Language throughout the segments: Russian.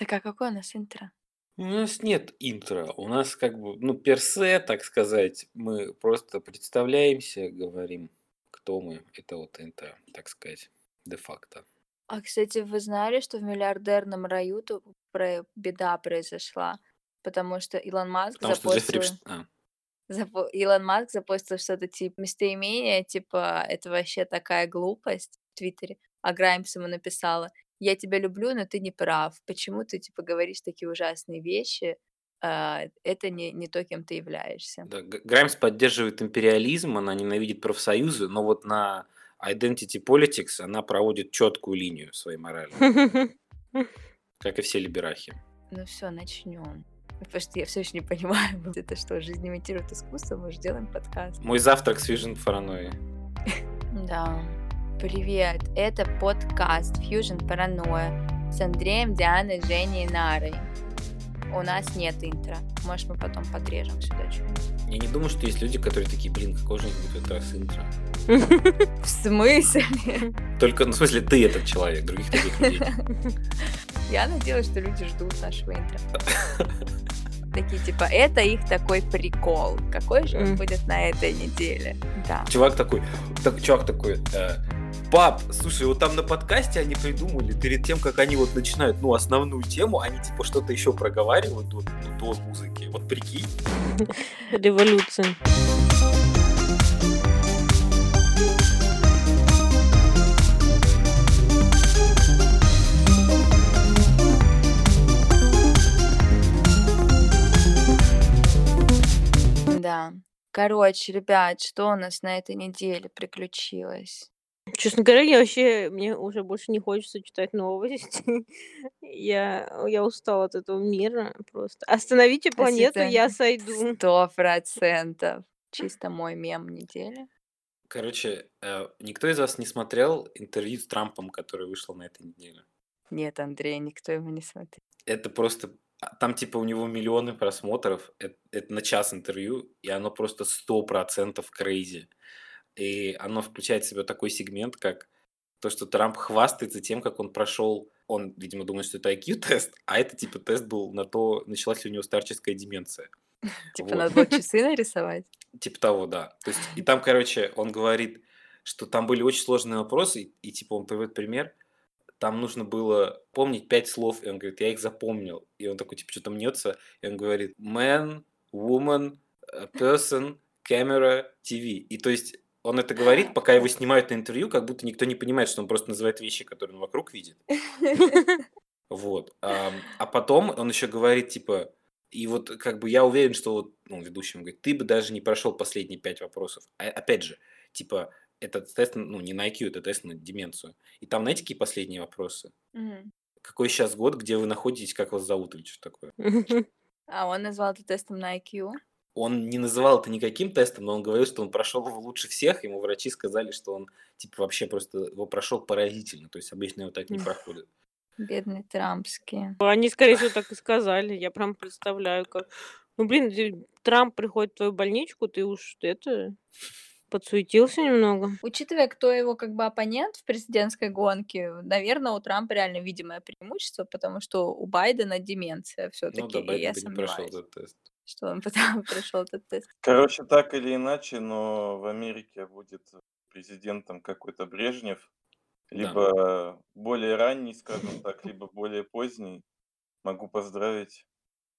Так а какое у нас интро? У нас нет интро. У нас как бы, ну, персе, так сказать, мы просто представляемся, говорим, кто мы. Это вот интро, так сказать, де-факто. А, кстати, вы знали, что в миллиардерном раю тут про- беда произошла? Потому что Илон Маск Потому что запостил... Эпш- а, запо- Илон Маск запостил что-то типа местоимение, типа это вообще такая глупость в Твиттере. А Граймс ему написала, я тебя люблю, но ты не прав. Почему ты типа говоришь такие ужасные вещи? А, это не, не то, кем ты являешься. да, Граймс поддерживает империализм, она ненавидит профсоюзы, но вот на Identity Politics она проводит четкую линию своей морали, как и все либерахи. Ну все, начнем. Потому что я все еще не понимаю, это что, жизнь имитирует искусство, мы же делаем подкаст. Мой завтрак с Vision Паранойи. Да. Привет, это подкаст Fusion Paranoia с Андреем, Дианой, Женей и Нарой. У нас нет интро. Может, мы потом подрежем сюда что-нибудь. Я не думаю, что есть люди, которые такие, блин, какой же будет раз интро. В смысле? Только, ну, в смысле, ты этот человек, других таких людей. Я надеялась, что люди ждут нашего интро. Такие, типа, это их такой прикол. Какой же он будет на этой неделе? Да. Чувак такой, так, чувак такой, пап, слушай, вот там на подкасте они придумали, перед тем, как они вот начинают, ну, основную тему, они типа что-то еще проговаривают до, до музыки. Вот прикинь. Революция. Да. Короче, ребят, что у нас на этой неделе приключилось? Честно говоря, я вообще, мне уже больше не хочется читать новости. Я, я устала от этого мира просто. Остановите планету, я сойду. Сто процентов. Чисто мой мем недели. Короче, э, никто из вас не смотрел интервью с Трампом, которое вышло на этой неделе? Нет, Андрей, никто его не смотрел. Это просто... а, Там типа у него миллионы просмотров, это, это на час интервью, и оно просто сто процентов крейзи. И оно включает в себя такой сегмент, как то, что Трамп хвастается тем, как он прошел, он, видимо, думает, что это IQ-тест, а это типа тест был на то, началась ли у него старческая деменция. Типа надо было часы нарисовать. Типа того, да. То есть, и там, короче, он говорит, что там были очень сложные вопросы, и, и, типа он приводит пример, там нужно было помнить пять слов, и он говорит, я их запомнил. И он такой, типа, что-то мнется, и он говорит, man, woman, э, person, camera, TV. И то есть он это говорит, пока его снимают на интервью, как будто никто не понимает, что он просто называет вещи, которые он вокруг видит. Вот. А, а потом он еще говорит, типа, и вот как бы я уверен, что вот, ну, ведущий говорит, ты бы даже не прошел последние пять вопросов. А, опять же, типа, этот тест, ну, не на IQ, это тест на деменцию. И там, знаете, какие последние вопросы? Мгм. Какой сейчас год, где вы находитесь, как вас зовут или что такое? А он назвал это тестом на IQ. Он не называл это никаким тестом, но он говорил, что он прошел его лучше всех. Ему врачи сказали, что он, типа, вообще просто его прошел поразительно. То есть обычно его так не проходит. Бедные трампские. Они, скорее всего, так и сказали. Я прям представляю, как... Ну, блин, Трамп приходит в твою больничку, ты уж это подсуетился немного. Учитывая, кто его как бы оппонент в президентской гонке, наверное, у Трампа реально видимое преимущество, потому что у Байдена деменция Ну все-таки, да, и Байден я бы не прошел этот тест. Что он потом прошел этот тест. Короче, так или иначе, но в Америке будет президентом какой-то Брежнев, Да. либо более ранний, скажем так, либо более поздний. Могу поздравить.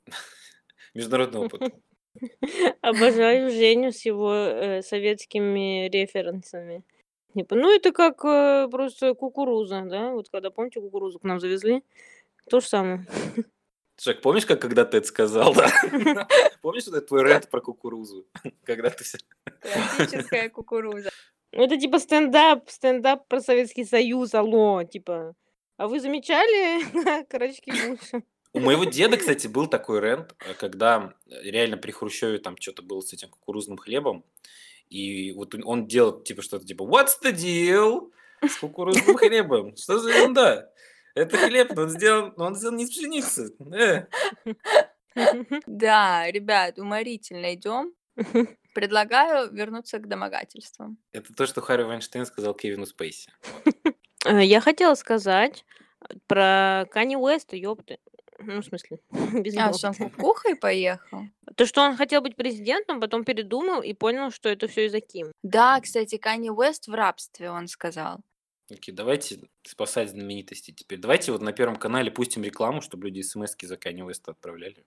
Международный опыт. Обожаю Женю с его э, советскими референсами. Типа, ну, это как э, просто кукуруза, да? Вот когда, помните, кукурузу к нам завезли? То же самое. Жек, помнишь, как когда ты это сказал, да? Помнишь, вот этот твой рент про кукурузу? Когда ты... вся- Классическая кукуруза. Ну, Это типа стендап, стендап про Советский Союз, алло, типа. А вы замечали карачки Буша? У моего деда, кстати, был такой рент, когда реально при Хрущеве там что-то было с этим кукурузным хлебом, и вот он- он делал типа что-то типа «What's the deal с кукурузным хлебом? Что за ерунда? Это хлеб, но он сделан, но он сделан не из пшеницы. Э». Да, ребят, уморительно идем. Предлагаю вернуться к домогательствам. Это то, что Харри Вайнштейн сказал Кевину Спейси. Э, Я хотела сказать про Кани Уэста, ёпты. Ну, в смысле, без А, что он кукухой поехал? То, что он хотел быть президентом, потом передумал и понял, что это все из-за Ким. Да, кстати, Канни Уэст в рабстве, он сказал. Окей, давайте спасать знаменитости теперь. Давайте вот на Первом канале пустим рекламу, чтобы люди смс-ки за Канни Уэста отправляли.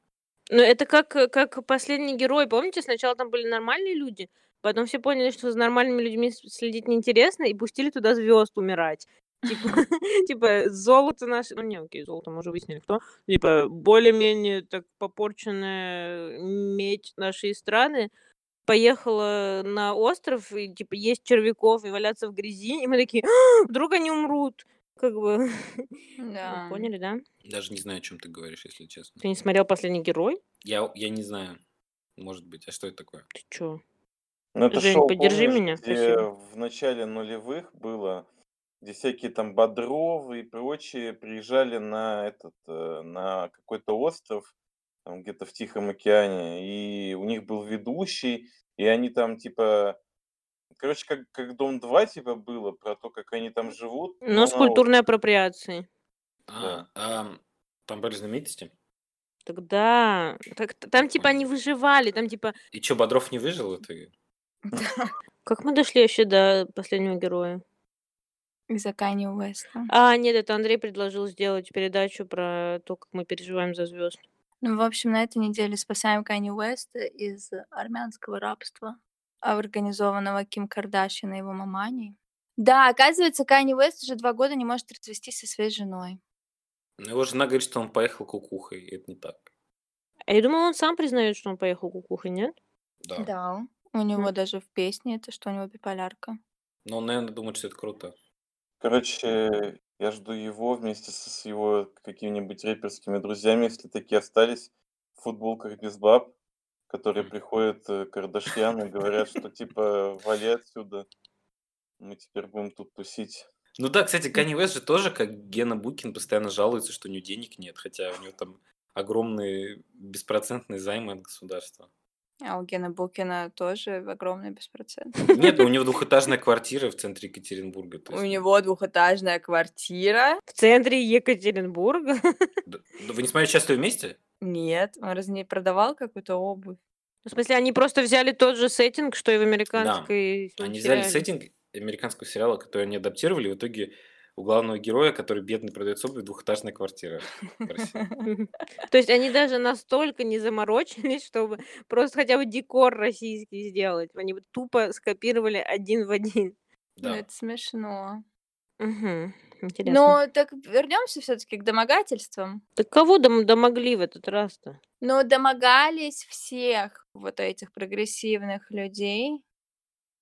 Ну, это как, э, как последний герой. Помните, сначала там были нормальные люди, потом все поняли, что за нормальными людьми следить неинтересно, и пустили туда звезд умирать. Типа, типа золото наше... Ну, не, окей, золото, мы уже выяснили, кто. Типа, более-менее так попорченная медь нашей страны поехала на остров, и, типа, есть червяков и валяться в грязи, и мы такие, «А, вдруг они умрут. Как бы, Да. поняли, да? Даже не знаю, о чем ты говоришь, если честно. Ты не смотрел «Последний герой»? Я, я не знаю. Может быть. А что это такое? Ты чё? Ну, это Жень, шоу, поддержи помнишь, меня, где спасибо. в начале нулевых было, где всякие там Бодровы и прочие приезжали на этот, э, на какой-то остров, там где-то в Тихом океане, и у них был ведущий, и они там типа, короче, как, как Дом-2 типа было, про то, как они там живут, Но но с культурной апроприацией. А, ам, там были знаменитости? Тогда... Так, там типа они выживали, там типа... И что, Бодров не выжил итоге? Как мы дошли вообще до последнего героя? Из-за Канни Уэста. А, нет, это Андрей предложил сделать передачу про то, как мы переживаем за звезд. Ну, в общем, на этой неделе спасаем Канни Уэста из армянского рабства, организованного Ким Кардашьян и его маманей. Да, оказывается, Канни Уэст уже два года не может развестись со своей женой. Ну, Его жена говорит, что он поехал кукухой, и это не так. А я думала, он сам признает, что он поехал кукухой, нет? Да. Да. У него М. даже в песне это, что у него биполярка. Но он, наверное, думает, что это круто. Короче, я жду его вместе со с его какими-нибудь рэперскими друзьями, если такие остались, в футболках без баб, которые приходят э, Кардашьян и говорят, что типа вали отсюда, мы теперь будем тут тусить. Ну да, кстати, Канни Уэст же тоже, как Гена Букин, постоянно жалуется, что у него денег нет, хотя у него там огромные беспроцентные займы от государства. А у Гена Букина тоже огромный беспроцент. Нет, ну у него двухэтажная квартира в центре Екатеринбурга. У ну, него двухэтажная квартира. В центре Екатеринбурга. да- да Вы не смотрели «Счастливы вместе»? Нет, он разве не продавал какую-то обувь? В смысле, они просто взяли тот же сеттинг, что и в американской Они взяли сеттинг американского сериала, который они адаптировали, и в итоге у главного героя, который бедный продает обувь, двухэтажная квартира в России. То есть они даже настолько не заморочились, чтобы просто хотя бы декор российский сделать. Они тупо скопировали один в один. Ну, Да. это смешно. Мгм. Интересно. Но так вернемся все-таки к домогательствам. Так кого дом- домогли в этот раз-то? Но домогались всех вот этих прогрессивных людей.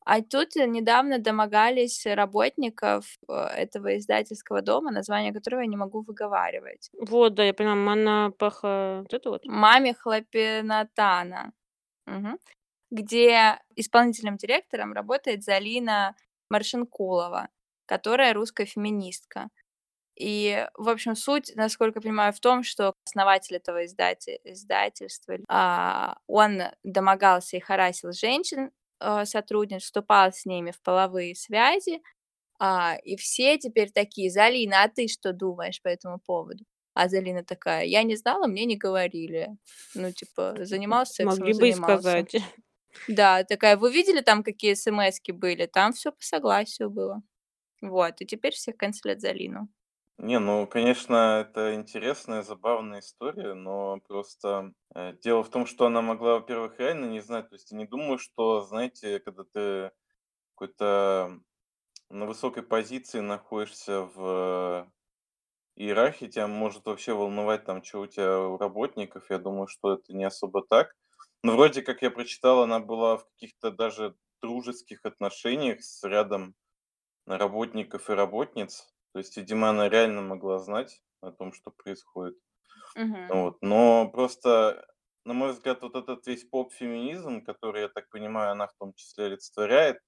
А тут э, недавно домогались работников э, этого издательского дома, название которого я не могу выговаривать. Вот, да, я поняла, Манапаха... Вот это вот? Маме Хлопинатана. Мгм. Где исполнительным директором работает Залина Маршинкулова, которая русская феминистка. И, в общем, суть, насколько я понимаю, в том, что основатель этого издати- издательства, а, он домогался и харасил женщин, э, сотрудниц, вступал с ними в половые связи, а, и все теперь такие, Залина, а ты что думаешь по этому поводу? А Залина такая, я не знала, мне не говорили. Ну, типа, занимался сексом, Могли бы и занимался. сказать. Да, такая, вы видели там, какие смс были? Там все по согласию было. Вот, и теперь всех канцелят Залину. Не, ну, конечно, это интересная, забавная история, но просто э, дело в том, что она могла, во-первых, реально не знать. То есть я не думаю, что, знаете, когда ты какой-то на высокой позиции находишься в иерархии, тебя может вообще волновать там, что у тебя у работников. Я думаю, что это не особо так. Но вроде как я прочитал, она была в каких-то даже дружеских отношениях с рядом работников и работниц. То есть, видимо, она реально могла знать о том, что происходит. Мгм. Вот. Но просто, на мой взгляд, вот этот весь поп-феминизм, который, я так понимаю, она в том числе олицетворяет,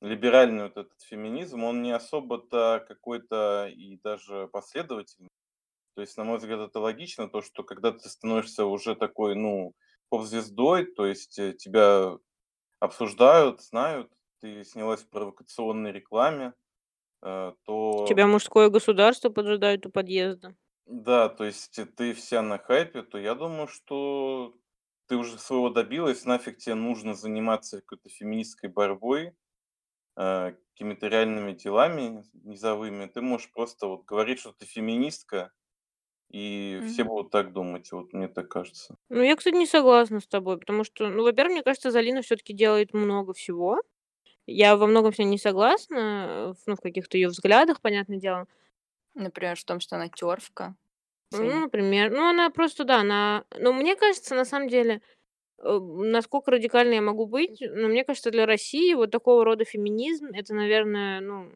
либеральный вот этот феминизм, он не особо-то какой-то и даже последовательный. То есть, на мой взгляд, это логично, то, что когда ты становишься уже такой, ну, поп-звездой, то есть э, тебя обсуждают, знают, ты снялась в провокационной рекламе, э, то... Тебя мужское государство поджидает у подъезда. Да, то есть э, ты вся на хайпе, то я думаю, что ты уже своего добилась, нафиг тебе нужно заниматься какой-то феминистской борьбой, э, какими-то реальными делами низовыми. Ты можешь просто вот говорить, что ты феминистка, и все Мгм. будут так думать, вот мне так кажется. Ну, я, кстати, не согласна с тобой, потому что, ну, во-первых, мне кажется, Залина все-таки делает много всего. Я во многом с ней не согласна, ну, в каких-то ее взглядах, понятное дело. Например, в том, что она тёрфка. Ну, например, ну, она просто, да, она... Ну, мне кажется, на самом деле, э, насколько радикально я могу быть, но мне кажется, для России вот такого рода феминизм, это, наверное, ну,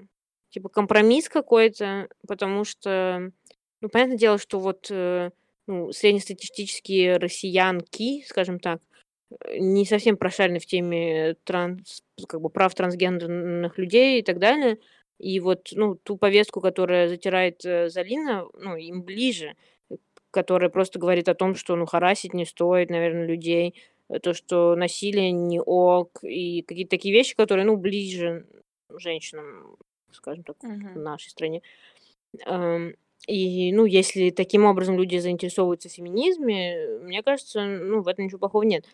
типа компромисс какой-то, потому что, ну, понятное дело, что вот, э, ну, среднестатистические россиянки, скажем так, э, не совсем прошарены в теме транс, как бы прав трансгендерных людей и так далее. И вот, ну, ту повестку, которая затирает э, Залина, ну, им ближе, э, которая просто говорит о том, что, ну, харасить не стоит, наверное, людей, э, то, что насилие не ок, и какие-то такие вещи, которые, ну, ближе женщинам, скажем так, в Мгм. нашей стране. Ам, И, ну, если таким образом люди заинтересовываются в феминизме, мне кажется, ну, в этом ничего плохого нет.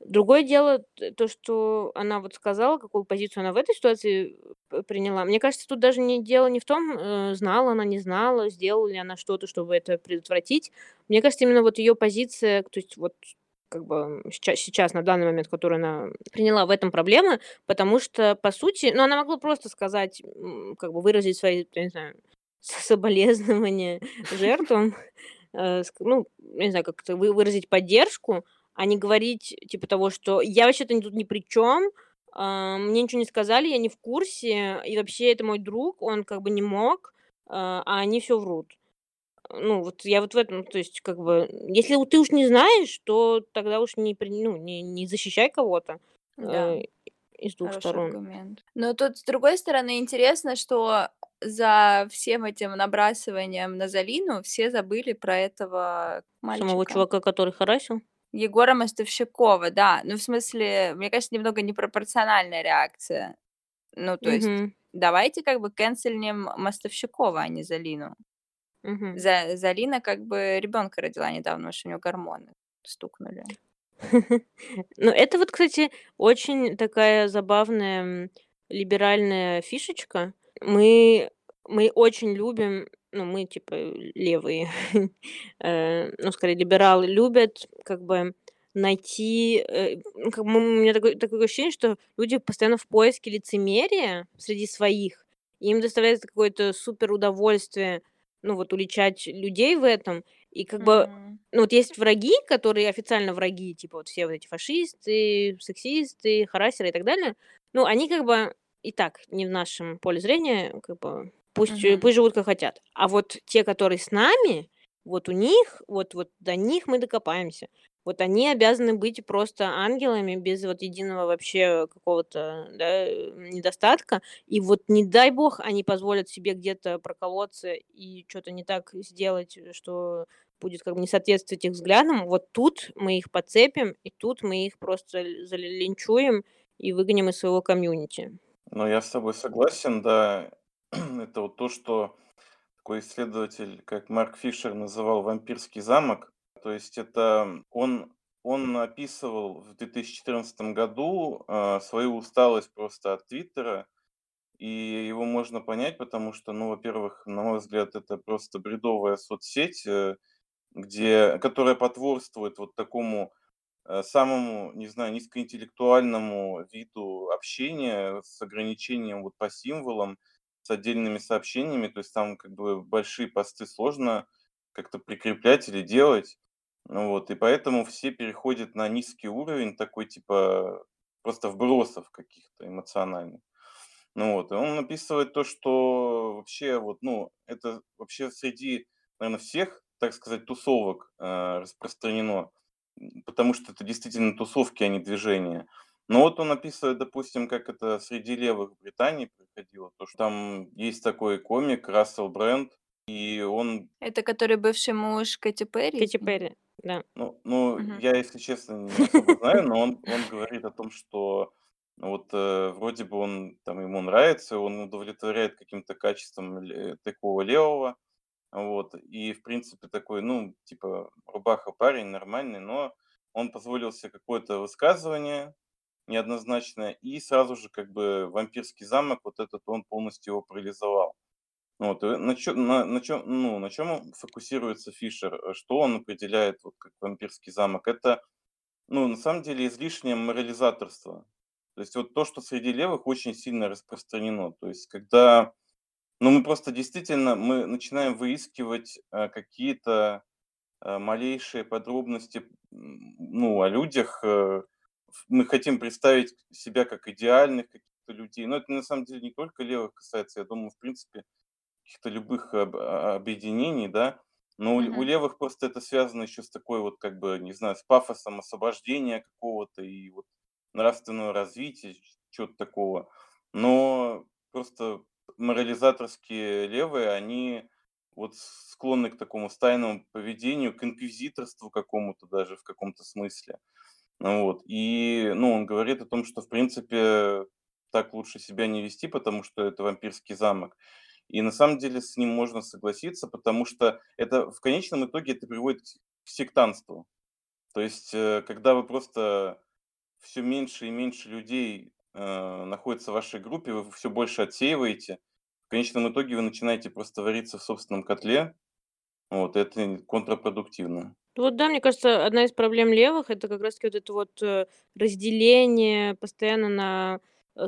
Другое дело, то, что она вот сказала, какую позицию она в этой ситуации э, приняла. Мне кажется, тут даже не дело не в том, э, знала она, не знала, сделала ли она что-то, чтобы это предотвратить. Мне кажется, именно вот ее позиция, то есть вот как бы сейчас, сейчас, на данный момент, которую она приняла, в этом проблема, потому что, по сути, ну, она могла просто сказать, как бы выразить свои, я не знаю, соболезнования жертвам, э, ну, не знаю, как-то вы- выразить поддержку, а не говорить, типа того, что я вообще-то тут ни при чем, мне ничего не сказали, я не в курсе, и вообще это мой друг, он как бы не мог, а а они все врут. Ну, вот я вот в этом, то есть, как бы, если ты уж не знаешь, то тогда уж не, ну, не, не защищай кого-то Да. э, из двух Хороший сторон. аргумент. Но тут, с другой стороны, интересно, что за всем этим набрасыванием на Залину все забыли про этого Самого мальчика. чувака, который харасил. Егора Мостовщикова, да. Ну, в смысле, мне кажется, немного непропорциональная реакция. Ну, то есть, Мгм. давайте как бы кэнсельнем Мостовщикова, а не Залину. Мгм. За, Залина как бы ребенка родила недавно, что у нее гормоны стукнули. Ну, это вот, кстати, очень такая забавная либеральная фишечка. Мы, мы очень любим, ну, мы типа левые, э, ну, скорее, либералы любят как бы найти, э, ну, как бы у меня такое, такое ощущение, что люди постоянно в поиске лицемерия среди своих, и им доставляет какое-то супер удовольствие, ну, вот уличать людей в этом, и как бы М, ну, вот есть враги, которые официально враги, типа вот все вот эти фашисты, сексисты, харасеры и так далее. Ну, они как бы и так не в нашем поле зрения, как бы пусть, э, мгм. пусть живут как хотят. А вот те, которые с нами, вот у них, вот, вот до них мы докопаемся. Вот они обязаны быть просто ангелами без вот единого вообще какого-то да, э, недостатка. И вот не дай бог они позволят себе где-то проколоться и что-то не так сделать, что будет как бы не соответствовать их взглядам, вот тут мы их подцепим, и тут мы их просто залинчуем и выгоним из своего комьюнити. Но я с тобой согласен, да. Это вот то, что такой исследователь, как Марк Фишер, называл вампирский замок. То есть это он, он описывал в 2014 году э, свою усталость просто от Твиттера, и его можно понять, потому что, ну, во-первых, на мой взгляд, это просто бредовая соцсеть, э, где, которая потворствует вот такому э, самому, не знаю, низкоинтеллектуальному виду общения с ограничением вот по символам, с отдельными сообщениями. То есть там как бы большие посты сложно как-то прикреплять или делать. Ну вот, и поэтому все переходят на низкий уровень, такой типа просто вбросов каких-то эмоциональных. Ну вот, и он описывает то, что вообще вот, ну, это вообще среди, наверное, всех, так сказать, тусовок э, распространено, потому что это действительно тусовки, а не движения. Но вот он описывает, допустим, как это среди левых в Британии происходило, то что там есть такой комик Рассел Брэнд, и он, Это который бывший муж Кэти Перри? Кэти? Перри, да. ну, ну, Мгм. я, если честно, не особо знаю, но он, он говорит о том, что ну вот э, вроде бы он там ему нравится, он удовлетворяет каким-то качеством такого левого, Вот. И, в принципе, такой, ну, типа, рубаха парень нормальный, но он позволил себе какое-то высказывание неоднозначное, и сразу же как бы вампирский замок, вот этот он полностью его парализовал. Вот, и на, чё, на, на, чем, ну, на чем фокусируется Фишер? Э, что он определяет вот, как вампирский замок? Это, ну, на самом деле, излишнее морализаторство. То есть вот то, что среди левых очень сильно распространено. То есть когда, ну, мы просто действительно, мы начинаем выискивать э, какие-то э, малейшие подробности, ну, о людях, э, мы хотим представить себя как идеальных каких-то людей. Но это на самом деле не только левых касается, я думаю, в принципе, каких-то любых об- а, объединений, да, но у, у левых просто это связано еще с такой вот, как бы, не знаю, с пафосом освобождения какого-то и вот нравственного развития, чего-то такого. Но просто морализаторские левые, они вот склонны к такому стайному поведению, к инквизиторству какому-то даже в каком-то смысле. Ну вот. И ну, он говорит о том, что, в принципе, так лучше себя не вести, потому что это вампирский замок. И на самом деле с ним можно согласиться, потому что это в конечном итоге это приводит к сектантству. То есть, э, когда вы просто все меньше и меньше людей э, находится в вашей группе, вы все больше отсеиваете, в конечном итоге вы начинаете просто вариться в собственном котле, вот, это контрпродуктивно. Вот да, мне кажется, одна из проблем левых это как раз-таки вот это вот э, разделение постоянно на э,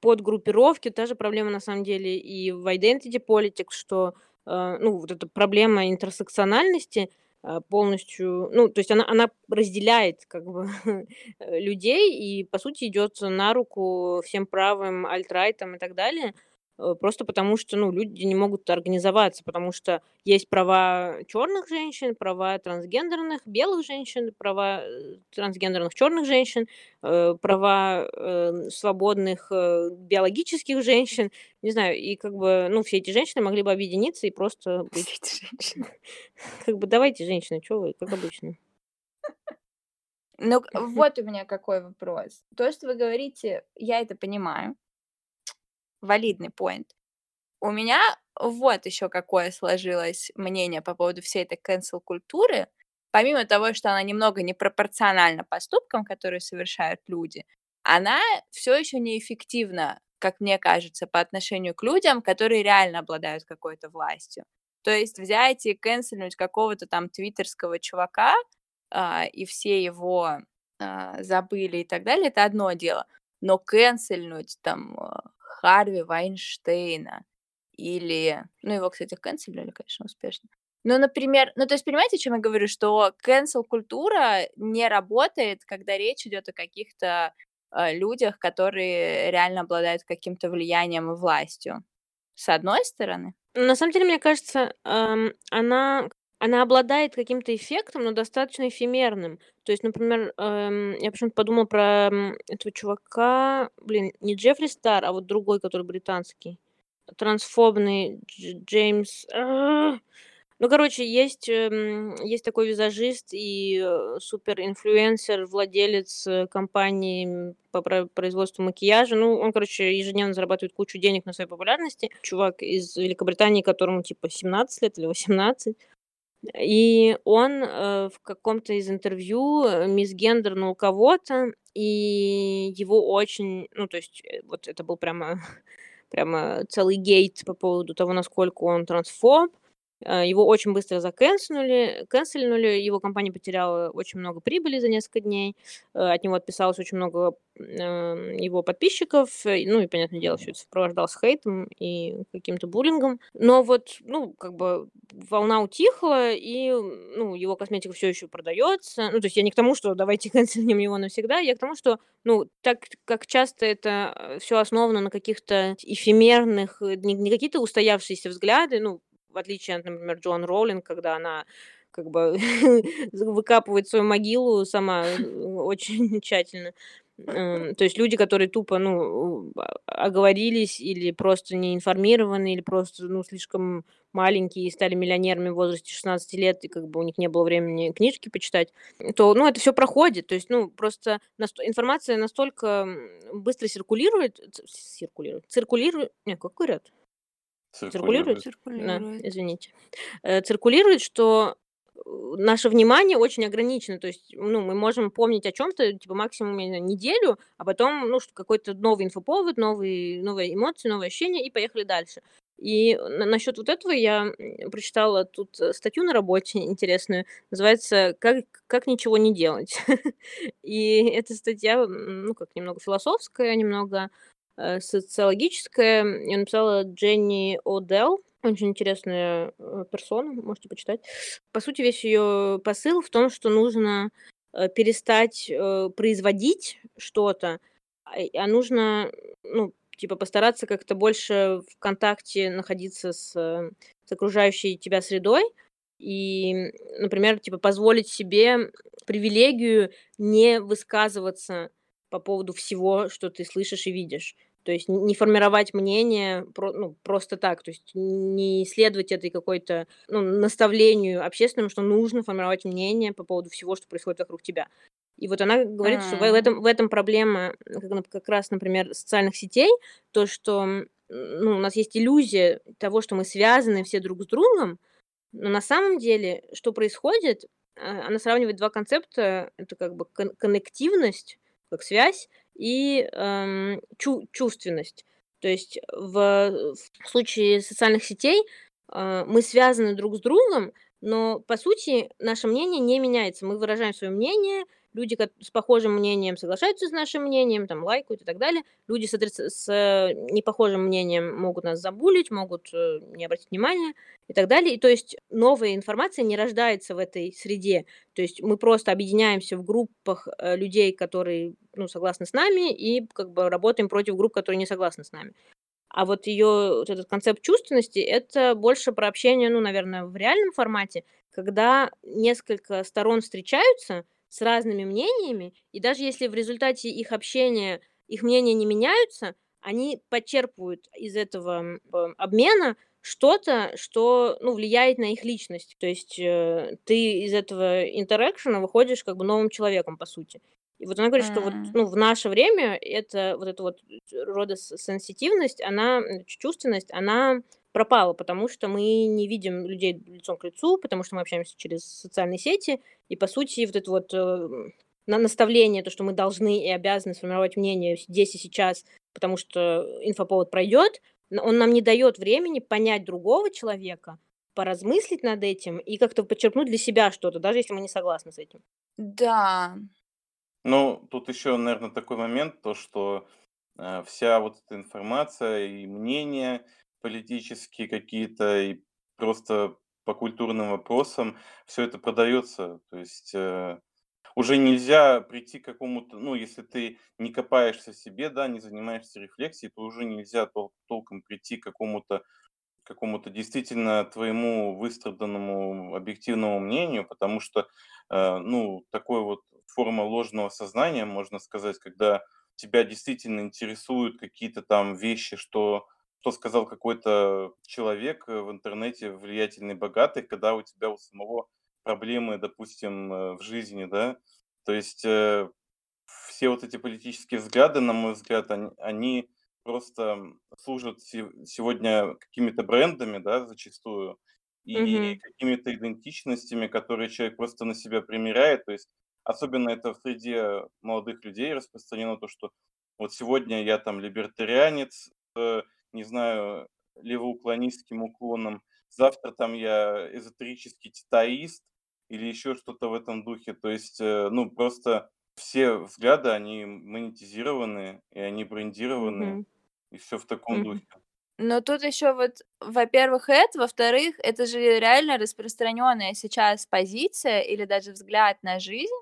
подгруппировки. Та же проблема на самом деле и в identity politics, что э, ну, вот эта проблема интерсекциональности полностью, ну, то есть она, она разделяет как бы людей и, по сути, идет на руку всем правым, альтрайтам и так далее. Э, просто потому что, ну, люди не могут организоваться, потому что есть права черных женщин, права трансгендерных белых женщин, права э, трансгендерных черных женщин, э, права свободных биологических женщин, не знаю, и как бы, ну, все эти женщины могли бы объединиться и просто быть... Все эти женщины. Как бы давайте, женщины, что вы, как обычно. Ну, вот у меня какой вопрос. То, что вы говорите, я это понимаю, валидный поинт. У меня вот еще какое сложилось мнение по поводу всей этой cancel культуры. Помимо того, что она немного непропорциональна поступкам, которые совершают люди, она все еще неэффективна, как мне кажется, по отношению к людям, которые реально обладают какой-то властью. То есть взять и канцельнуть какого-то там твиттерского чувака, а, и все его а, забыли и так далее, это одно дело. Но канцельнуть там а, Харви Вайнштейна или... Ну, его, кстати, канцелили, конечно, успешно. Ну, например, ну, то есть, понимаете, о чем я говорю, что cancel-культура не работает, когда речь идет о каких-то э, людях, которые реально обладают каким-то влиянием и властью. С одной стороны. На самом деле, мне кажется, эм, она она обладает каким-то эффектом, но достаточно эфемерным. То есть, например, эм, я почему-то подумала про этого чувака, блин, не Джеффри Стар, а вот другой, который британский, трансфобный Дж- Джеймс. а, Ну, короче, есть, эм, есть такой визажист и э, супер-инфлюенсер, владелец э, компании по производству макияжа. Ну, он, короче, ежедневно зарабатывает кучу денег на своей популярности. Чувак из Великобритании, которому типа 17 лет или 18. И он, э, в каком-то из интервью, э, мисгендернул кого-то, и его очень ну, то есть, э, вот это был прямо прямо целый гейт по поводу того, насколько он трансфоб. Э, его очень быстро закэнсельнули, кэнсельнули, его компания потеряла очень много прибыли за несколько дней, э, от него отписалось очень много его подписчиков, ну и, понятное дело, все это сопровождалось хейтом и каким-то буллингом. Но вот, ну, как бы волна утихла, и, ну, его косметика все еще продается. Ну, то есть я не к тому, что давайте канцелим его навсегда, я к тому, что, ну, так как часто это э, все основано на каких-то эфемерных, не какие-то устоявшиеся взгляды, ну, в отличие от, например, Джоан Роулинг, когда она как бы выкапывает свою могилу сама э, очень тщательно. Эм, то есть люди, которые тупо, ну, а, оговорились или просто не информированы, или просто, ну, слишком маленькие и стали миллионерами в возрасте 16 лет, и как бы у них не было времени книжки почитать, то, ну, это все проходит. То есть, ну, просто наст- информация настолько быстро циркулирует, циркулирует, циркулирует, не, как говорят? Циркулирует? Циркулирует. Да, извините. Э, циркулирует, что э, наше внимание очень ограничено. То есть, ну, мы можем помнить о чем-то, типа, максимум, неделю, а потом, ну, какой-то новый инфоповод, новые, новые эмоции, новые ощущения, и поехали дальше. И на- насчет вот этого я прочитала тут э, статью на работе интересную, называется «Как, как ничего не делать». И эта статья, ну, как немного философская, немного э, социологическая. Её написала Дженни О'Делл. Очень интересная э, персона, можете почитать. По сути, весь ее посыл в том, что нужно э, перестать производить что-то, а а нужно, ну, типа, постараться как-то больше в контакте находиться с, с окружающей тебя средой и, например, типа, позволить себе привилегию не высказываться по поводу всего, что ты слышишь и видишь. То есть не формировать мнение про, ну, просто так, то есть не следовать этой какой-то ну, наставлению общественному, что нужно формировать мнение по поводу всего, что происходит вокруг тебя. И вот она говорит, что в, этом, в этом проблема как, как раз, например, социальных сетей, то, что ну, у нас есть иллюзия того, что мы связаны все друг с другом, но на самом деле, что происходит, а, она сравнивает два концепта, это как бы кон- коннективность, как связь, и эм, чу- чувственность. То есть в, в случае социальных сетей э, мы связаны друг с другом, но по сути наше мнение не меняется. Мы выражаем свое мнение, люди с похожим мнением соглашаются с нашим мнением, там лайкают и так далее. Люди с, с э, непохожим мнением могут нас забулить, могут э, не обратить внимания и так далее. И то есть новая информация не рождается в этой среде. То есть мы просто объединяемся в группах э, людей, которые ну, согласны с нами, и как бы работаем против групп, которые не согласны с нами. А вот ее вот этот концепт чувственности это больше про общение, ну, наверное, в реальном формате, когда несколько сторон встречаются с разными мнениями, и даже если в результате их общения их мнения не меняются, они почерпывают из этого э, обмена что-то, что ну, влияет на их личность. То есть э, ты из этого интеракшена выходишь как бы новым человеком, по сути. И вот она говорит, что вот ну, в наше время это вот эта вот рода с- сенситивность, она, чувственность, она пропала, потому что мы не видим людей лицом к лицу, потому что мы общаемся через социальные сети, и по сути вот это вот э, на наставление, то, что мы должны и обязаны сформировать мнение здесь и сейчас, потому что инфоповод пройдет, он нам не дает времени понять другого человека, поразмыслить над этим и как-то подчеркнуть для себя что-то, даже если мы не согласны с этим. Да. Ну, тут еще, наверное, такой момент, то, что э, вся вот эта информация и мнения политические какие-то, и просто по культурным вопросам, все это продается. То есть э, уже нельзя прийти к какому-то, ну, если ты не копаешься себе, да, не занимаешься рефлексией, то уже нельзя тол- толком прийти к какому-то какому-то действительно твоему выстраданному объективному мнению, потому что, э, ну, такой вот форма ложного сознания, можно сказать, когда тебя действительно интересуют какие-то там вещи, что, что сказал какой-то человек э, в интернете, влиятельный, богатый, когда у тебя у самого проблемы, допустим, э, в жизни, да, то есть э, все вот эти политические взгляды, на мой взгляд, они, они просто служат се- сегодня какими-то брендами, да, зачастую, и Мгм. какими-то идентичностями, которые человек просто на себя примеряет. То есть особенно это в среде молодых людей распространено, то, что вот сегодня я там либертарианец, не знаю, левоуклонистским уклоном, завтра там я эзотерический титаист или еще что-то в этом духе. То есть, э, ну, просто все взгляды, они монетизированы, и они брендированы, Мгм. и все в таком Мгм. духе. Но тут еще вот, во-первых, это, во-вторых, это же реально распространенная сейчас позиция или даже взгляд на жизнь,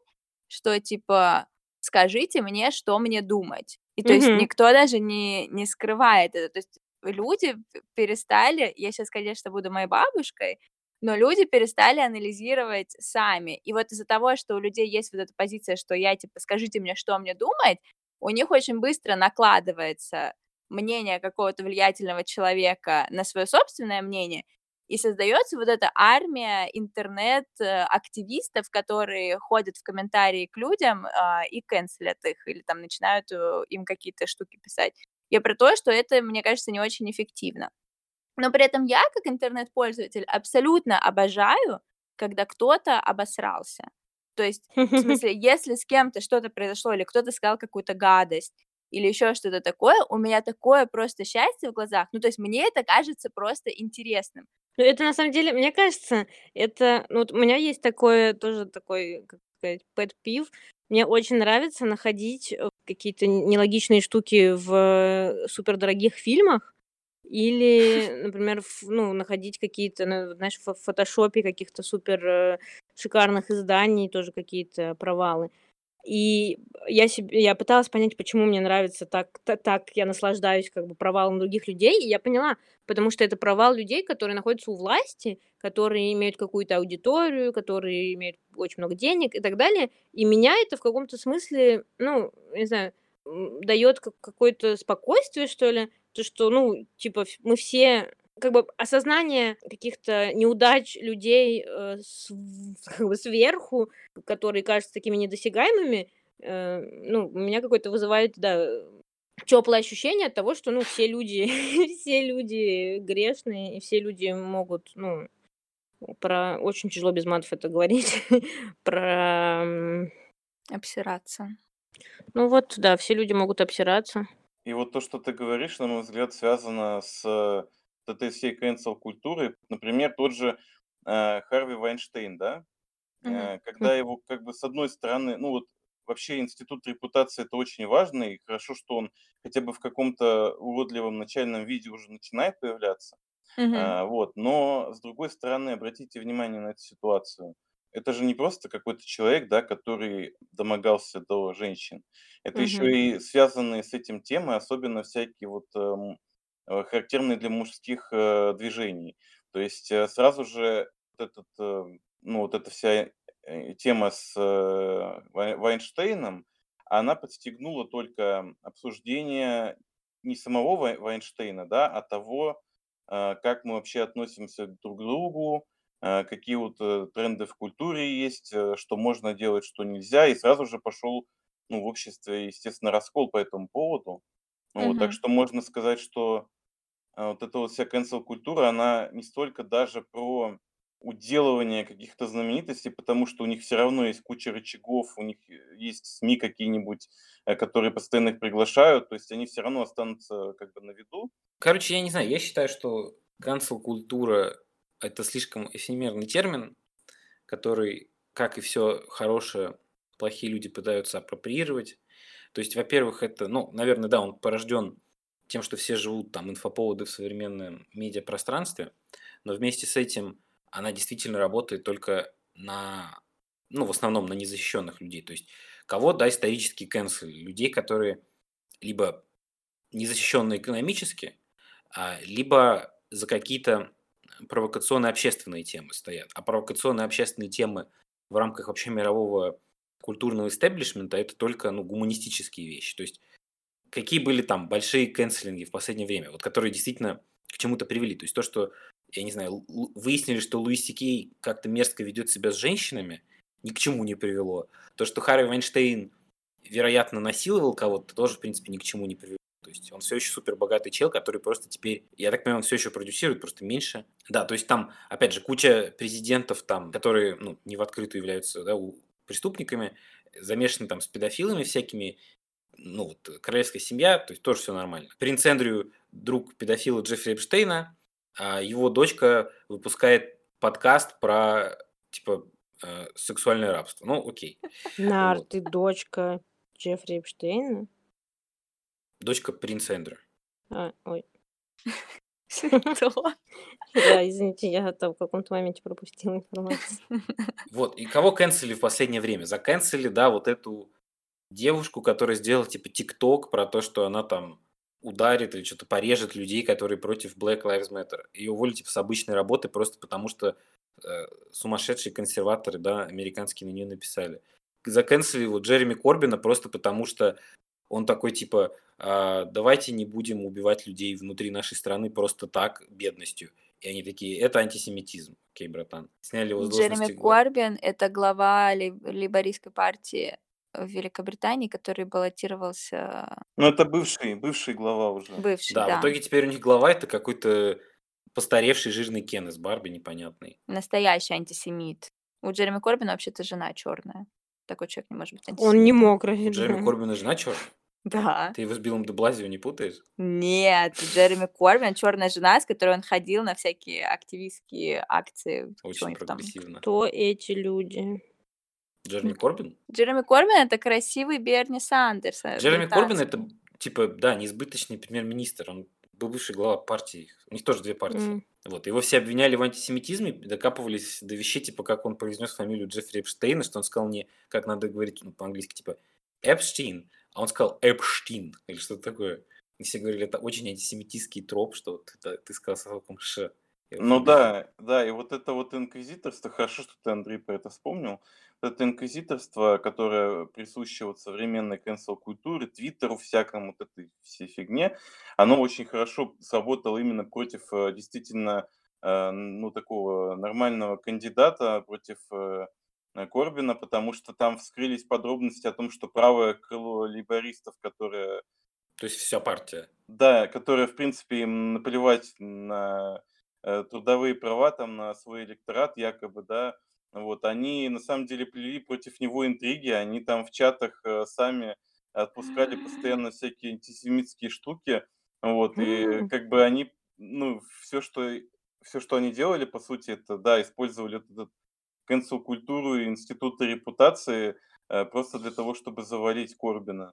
что типа скажите мне, что мне думать. И то есть Мгм. никто даже не, не скрывает это. То есть люди перестали, я сейчас, конечно, буду моей бабушкой, но люди перестали анализировать сами. И вот из-за того, что у людей есть вот эта позиция, что я типа скажите мне, что мне думать, у них очень быстро накладывается мнение какого-то влиятельного человека на свое собственное мнение, и создается вот эта армия интернет-активистов, которые ходят в комментарии к людям а, и канцелят их, или там начинают э, им какие-то штуки писать. Я про то, что это, мне кажется, не очень эффективно. Но при этом я, как интернет-пользователь, абсолютно обожаю, когда кто-то обосрался. То есть, в смысле, если с кем-то что-то произошло, или кто-то сказал какую-то гадость, или еще что-то такое, у меня такое просто счастье в глазах. Ну, то есть мне это кажется просто интересным. Ну, это на самом деле, мне кажется, это... Ну, вот у меня есть такое, тоже такой, как сказать, pet peeve. Мне очень нравится находить э, какие-то нелогичные штуки в супердорогих фильмах, или, например, ф- ну, находить какие-то, ну, знаешь, в фотошопе каких-то супер э, шикарных изданий, тоже какие-то провалы. И я себе, я пыталась понять, почему мне нравится так, та- так я наслаждаюсь как бы провалом других людей, и я поняла, потому что это провал людей, которые находятся у власти, которые имеют какую-то аудиторию, которые имеют очень много денег и так далее, и меня это в каком-то смысле, ну, не знаю, дает какое-то спокойствие, что ли, то, что, ну, типа, мы все как бы осознание каких-то неудач людей э, с, как бы сверху, которые кажутся такими недосягаемыми, э, ну, у меня какое-то вызывает, да, теплое ощущение от того, что, ну, все люди, все люди грешные, и все люди могут, ну, про очень тяжело без матов это говорить, про обсираться. Ну вот, да, все люди могут обсираться. И вот то, что ты говоришь, на мой взгляд, связано с этой всей cancel-культурой. Например, тот же э, Харви Вайнштейн, да? Э, когда его, как бы, с одной стороны, ну вот вообще институт репутации это очень важно, и хорошо, что он хотя бы в каком-то уродливом начальном виде уже начинает появляться. Мгм. вот. Но с другой стороны, обратите внимание на эту ситуацию. Это же не просто какой-то человек, да, который домогался до женщин. Это еще Мгм. и связанные с этим темы, особенно всякие вот эм, характерные для мужских э, движений. То есть э, сразу же вот этот, э, ну вот эта вся э, тема с э, Вай- Вайнштейном, она подстегнула только обсуждение не самого Вай- Вайнштейна, да, а того, э, как мы вообще относимся друг к другу, э, какие вот э, тренды в культуре есть, э, что можно делать, что нельзя, и сразу же пошел, ну, в обществе, естественно, раскол по этому поводу. Ну, вот, так что можно сказать, что вот эта вот вся cancel-культура, она не столько даже про уделывание каких-то знаменитостей, потому что у них все равно есть куча рычагов, у них э, есть СМИ какие-нибудь, э, которые постоянно их приглашают, то есть они все равно останутся как бы на виду. Короче, я не знаю, я считаю, что cancel-культура– это слишком эфемерный термин, который, как и все хорошее, плохие люди пытаются апроприировать. То есть, во-первых, это, ну, наверное, да, он порожден тем, что все живут там инфоповоды в современном медиапространстве, но вместе с этим она действительно работает только на, ну, в основном на незащищенных людей. То есть, кого, да, исторически cancel? Людей, которые либо незащищенные экономически, а, либо за какие-то провокационные общественные темы стоят. А провокационные общественные темы в рамках вообще мирового культурного истеблишмента это только ну, гуманистические вещи. То есть какие были там большие кэнселинги в последнее время, вот которые действительно к чему-то привели. То есть то, что, я не знаю, выяснили, что Луис Сикей как-то мерзко ведет себя с женщинами, ни к чему не привело. То, что Харри Вайнштейн, вероятно, насиловал кого-то, тоже, в принципе, ни к чему не привело. То есть он все еще супер богатый чел, который просто теперь, я так понимаю, он все еще продюсирует, просто меньше. Да, то есть там, опять же, куча президентов там, которые, ну, не в открытую являются, да, преступниками, замешаны там с педофилами всякими, ну, вот, королевская семья, то есть тоже все нормально. Принц Эндрю, друг педофила Джеффри Эпштейна, а его дочка выпускает подкаст про, типа, э, сексуальное рабство. Ну, окей. Нар, Вот. ты дочка Джеффри Эпштейна? Дочка принца Эндрю. А, ой. Да, извините, я там в каком-то моменте пропустила информацию. Вот, и кого канцели в последнее время? Заканцели, да, вот эту девушку, которая сделала, типа, тикток про то, что она там ударит или что-то порежет людей, которые против Black Lives Matter. Ее уволили, типа, с обычной работы просто потому, что э, сумасшедшие консерваторы, да, американские на нее написали. Заканцели вот Джереми Корбина просто потому, что он такой, типа, а, давайте не будем убивать людей внутри нашей страны просто так, бедностью. И они такие, это антисемитизм. Окей, братан. Сняли его с Джереми. Корбин — это глава ли- лейбористской партии в Великобритании, который баллотировался Ну, это бывший, бывший глава уже. бывший, Да, да. в итоге теперь у них глава это какой-то постаревший жирный Кен из Барби непонятный. Настоящий антисемит. У Джереми Корбина вообще-то жена черная. Такой человек не может быть Он не мокрый, У Джереми. Корбина жена черная? Да. Ты его с Биллом де Блазио не путаешь? Нет, Джереми Корбин черная жена, с которой он ходил на всякие активистские акции. Очень них там? прогрессивно. Кто эти люди? Джереми Корбин? Джереми Корбин это красивый Берни Сандерс. э, Джереми Корбин это, типа, да, неизбыточный премьер-министр. Он был бывший глава партии. У них тоже две партии. М. Вот. Его все обвиняли в антисемитизме, докапывались до вещей, типа, как он произнес фамилию Джеффри Эпштейна, что он сказал не, как надо говорить ну, по-английски, типа, Эпштейн, а он сказал Эпштин, или что-то такое. И все говорили, это очень антисемитистский троп, что ты, да, ты сказал со звуком Ш. Ну да, да, и вот это вот инквизиторство, хорошо, что ты, Андрей, про это вспомнил. Это инквизиторство, которое присуще вот современной cancel-культуре, твиттеру всякому, вот этой всей фигне, оно очень хорошо сработало именно против э, действительно, э, ну, такого нормального кандидата, против э, Корбина, потому что там вскрылись подробности о том, что правое крыло лейбористов, которое То есть вся партия. да, которая, в принципе, им наплевать на трудовые права, там, на свой электорат якобы, да, вот, они на самом деле плели против него интриги, они там в чатах э, сами отпускали постоянно всякие антисемитские штуки, вот, и как бы они, ну, все, что, все, что они делали, по сути, это, да, использовали этот cancel-культуру и институты репутации э, просто для того, чтобы завалить Корбина.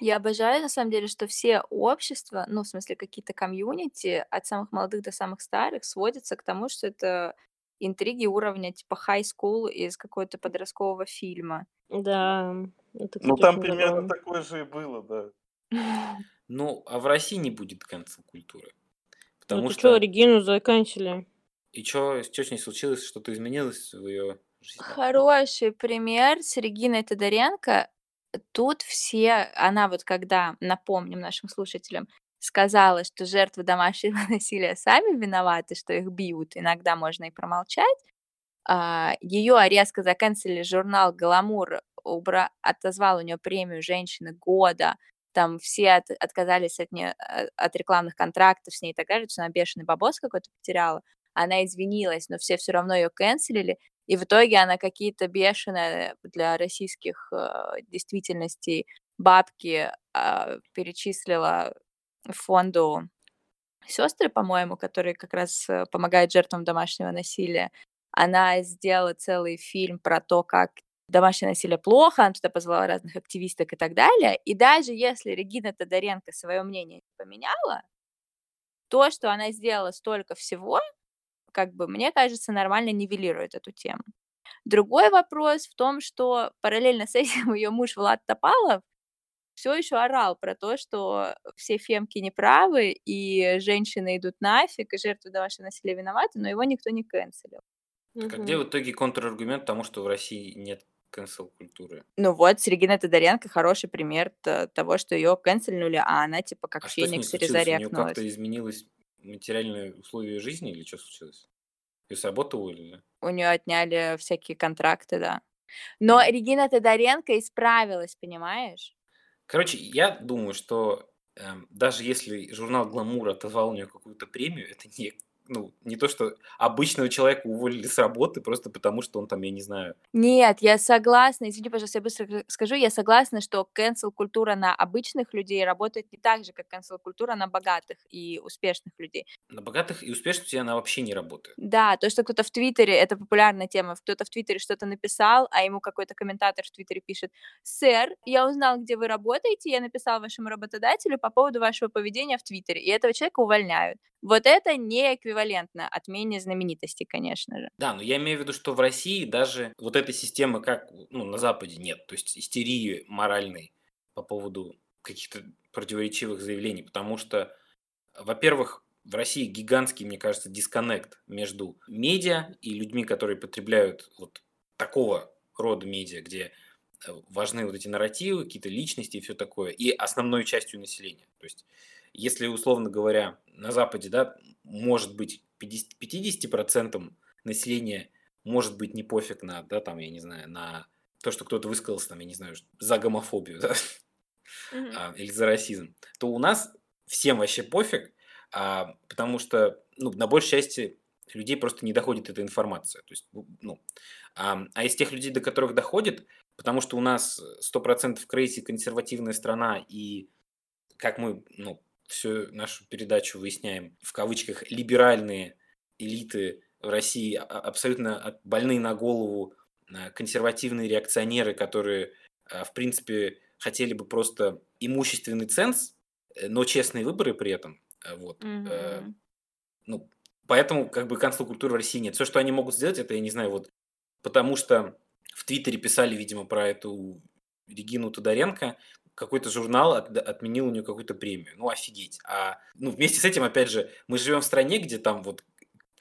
Я обожаю, на самом деле, что все общества, ну, в смысле, какие-то комьюнити, от самых молодых до самых старых, сводятся к тому, что это интриги уровня типа high school из какого-то подросткового фильма. Да, это, Ну, там примерно забавно. такое же и было, да. Ну, а в России не будет cancel-культуры. Ну, Потому ты что, что... Регину заканчивали? И что, что с ней случилось? Что-то изменилось в ее жизни? Хороший пример с Региной Тодоренко. Тут все, она вот когда, напомним нашим слушателям, сказала, что жертвы домашнего насилия сами виноваты, что их бьют, иногда можно и промолчать, ее резко заканцелили журнал «Гламур», убра... отозвал у нее премию «Женщины года», там все от- отказались от, нее, от рекламных контрактов с ней и так далее, то есть она бешеный бабос какой-то потеряла. Она извинилась, но все все равно ее канцелили, и в итоге она какие-то бешеные для российских э, действительностей бабки а, перечислила фонду сестры, по-моему, который как раз э, помогает жертвам домашнего насилия. Она сделала целый фильм про то, как домашнее насилие плохо, она туда позвала разных активисток и так далее. И даже если Регина Тодоренко свое мнение не поменяла, то, что она сделала столько всего, как бы, мне кажется, нормально нивелирует эту тему. Другой вопрос в том, что параллельно с этим ее муж Влад Топалов все еще орал про то, что все фемки неправы, и женщины идут нафиг, и жертвы домашнего насилия виноваты, но его никто не канцелил. Так а где в итоге контраргумент тому, что в России нет cancel-культуры? Ну вот, с Региной Тодоренко хороший пример того, что ее канцельнули, а она типа как А что с ней феникс случилось? У нее резарекнулась. как-то изменилось материальные условия жизни или что случилось? Ее с работы уволили? У нее отняли всякие контракты, да. Но. Регина Тодоренко исправилась, понимаешь? Короче, я думаю, что эм, даже если журнал «Гламур» отозвал у нее какую-то премию, это не, ну, не то, что обычного человека уволили с работы просто потому, что он там, я не знаю, Нет, я согласна, извини, пожалуйста, я быстро скажу, я согласна, что cancel-культура на обычных людей работает не так же, как cancel-культура на богатых и успешных людей. на богатых и успешных людей она вообще не работает. Да, то, что кто-то в Твиттере, это популярная тема, кто-то в Твиттере что-то написал, а ему какой-то комментатор в Твиттере пишет, «Сэр, я узнал, где вы работаете, я написал вашему работодателю по поводу вашего поведения в Твиттере», и этого человека увольняют. Вот это не эквивалентно отмене знаменитости, конечно же. Да, но я имею в виду, что в России даже вот этой системы, как ну, на Западе, нет. То есть истерии моральной по поводу каких-то противоречивых заявлений. Потому что, во-первых, в России гигантский, мне кажется, дисконнект между медиа и людьми, которые потребляют вот такого рода медиа, где э, важны вот эти нарративы, какие-то личности и все такое, и основной частью населения. То есть, если, условно говоря, на Западе, да, может быть 50, 50% населения может быть не пофиг на, да, там, я не знаю, на то, что кто-то высказался, там, я не знаю, за гомофобию, да, а, или за расизм, то у нас всем вообще пофиг, а, потому что, ну, на большей части людей просто не доходит эта информация. То есть, ну, а, а из тех людей, до которых доходит, потому что у нас 100% крейси консервативная страна, и как мы, ну, всю нашу передачу выясняем, в кавычках, либеральные элиты в России а, абсолютно больные на голову а, консервативные реакционеры, которые, а, в принципе, хотели бы просто имущественный ценз, э, но честные выборы при этом. Вот. Mm-hmm. Ну, поэтому как бы канцлер культуры в России нет. Все, что они могут сделать, это, я не знаю, вот потому что в Твиттере писали, видимо, про эту Регину Тодоренко, какой-то журнал от, отменил у нее какую-то премию. Ну, офигеть. А ну, вместе с этим, опять же, мы живем в стране, где там вот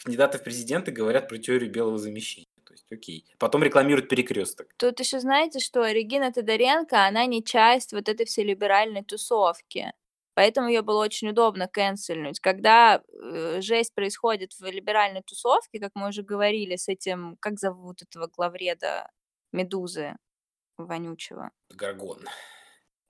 кандидаты в президенты говорят про теорию белого замещения. То есть, окей. Потом рекламируют перекресток. Тут еще знаете, что Регина Тодоренко, она не часть вот этой всей либеральной тусовки. Поэтому ее было очень удобно канцельнуть. Когда э, жесть происходит в либеральной тусовке, как мы уже говорили, с этим, как зовут этого главреда Медузы вонючего? Гаргон.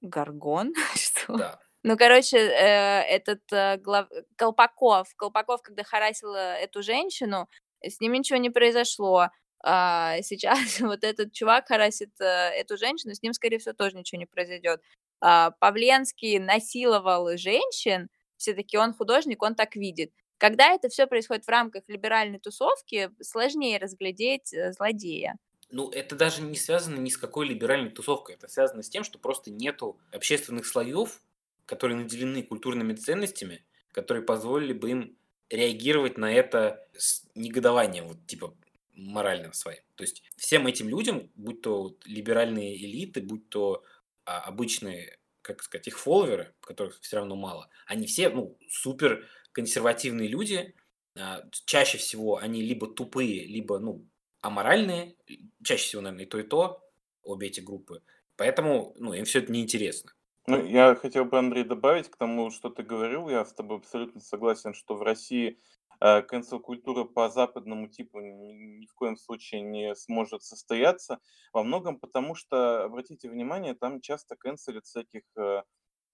Гаргон? Что? Да. Ну, короче, э, этот э, глав... Колпаков, Колпаков, когда харасил эту женщину, с ним ничего не произошло. А сейчас вот этот чувак харасит э, эту женщину, с ним, скорее всего, тоже ничего не произойдет. А, Павленский насиловал женщин, все-таки он художник, он так видит. Когда это все происходит в рамках либеральной тусовки, сложнее разглядеть э, злодея. Ну, это даже не связано ни с какой либеральной тусовкой. Это связано с тем, что просто нету общественных слоев, которые наделены культурными ценностями, которые позволили бы им реагировать на это с негодованием, вот типа моральным своим. То есть всем этим людям, будь то либеральные элиты, будь то а, обычные, как сказать, их фолловеры, которых все равно мало, они все, ну, супер консервативные люди, а, чаще всего они либо тупые, либо, ну, аморальные, чаще всего, наверное, и то, и то, обе эти группы. Поэтому, ну, им все это неинтересно. Ну, я хотел бы, Андрей, добавить к тому, что ты говорил. Я с тобой абсолютно согласен, что в России э, культура по западному типу ни, в коем случае не сможет состояться. Во многом потому, что, обратите внимание, там часто канцелят всяких э,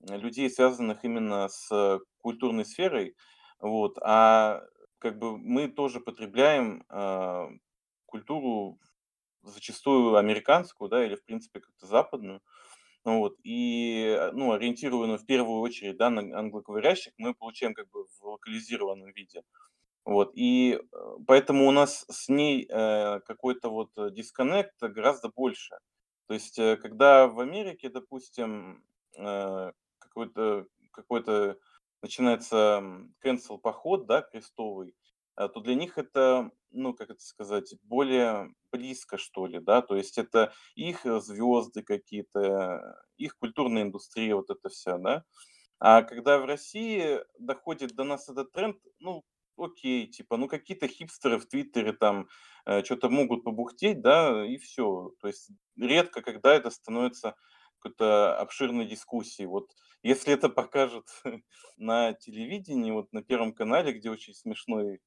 людей, связанных именно с культурной сферой. Вот. А как бы мы тоже потребляем э, культуру зачастую американскую, да, или в принципе как-то западную. Ну вот, и, э, ну, ориентированную в первую очередь, да, на англоговорящих, мы получаем как бы в локализированном виде. Вот, и э, поэтому у нас с ней э, какой-то вот дисконнект гораздо больше. То есть, э, когда в Америке, допустим, э, какой-то какой-то начинается cancel поход, да, крестовый, э, то для них это, ну, как это сказать, более близко, что ли, да, то есть это их э, звезды какие-то, их культурная индустрия, вот это вся, да. А когда в России доходит до нас этот тренд, ну, окей, типа, ну, какие-то хипстеры в Твиттере там э, что-то могут побухтеть, да, и все. То есть редко, когда это становится какой-то обширной дискуссией. Вот если это покажут на телевидении, вот на Первом канале, где очень смешной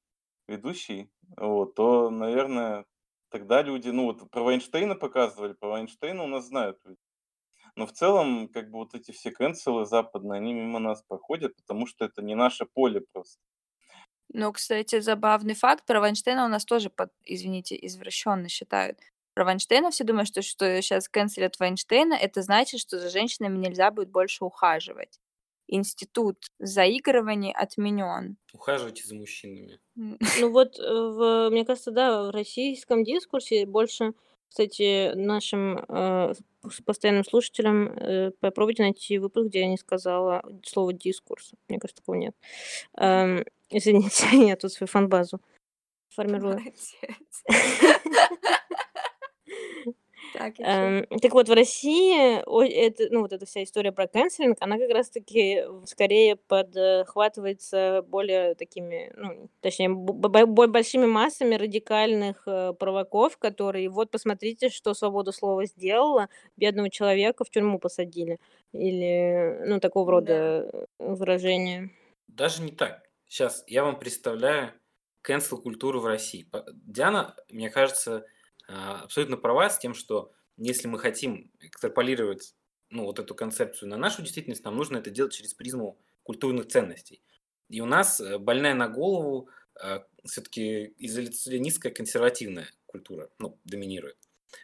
ведущий, вот, то, наверное, тогда люди, ну вот про Вайнштейна показывали, про Вайнштейна у нас знают. Но в целом, как бы вот эти все канцелы западные, они мимо нас проходят, потому что это не наше поле просто. Ну, кстати, забавный факт про Вайнштейна у нас тоже, под, извините, извращенно считают. Про Вайнштейна все думают, что, что сейчас канцелят Вайнштейна, это значит, что за женщинами нельзя будет больше ухаживать институт заигрываний отменен. Ухаживайте за мужчинами. Ну вот, э, в, мне кажется, да, в российском дискурсе больше, кстати, нашим э, постоянным слушателям э, попробуйте найти выпуск, где я не сказала слово дискурс. Мне кажется, такого нет. Эм, извините, я тут свою фанбазу формирую. Так, Эм, так вот, в России это, ну, вот эта вся история про канцелинг, она как раз-таки скорее подхватывается более такими, ну, точнее, большими массами радикальных э, провоков, которые, вот, посмотрите, что свобода слова сделала, бедного человека в тюрьму посадили. Или, ну, такого Да. рода выражения. Даже не так. Сейчас я вам представляю cancel культуру в России. Диана, мне кажется, абсолютно права с тем, что если мы хотим экстраполировать ну, вот эту концепцию на нашу действительность, нам нужно это делать через призму культурных ценностей. И у нас э, больная на голову э, все-таки изоляционистская консервативная культура ну, доминирует.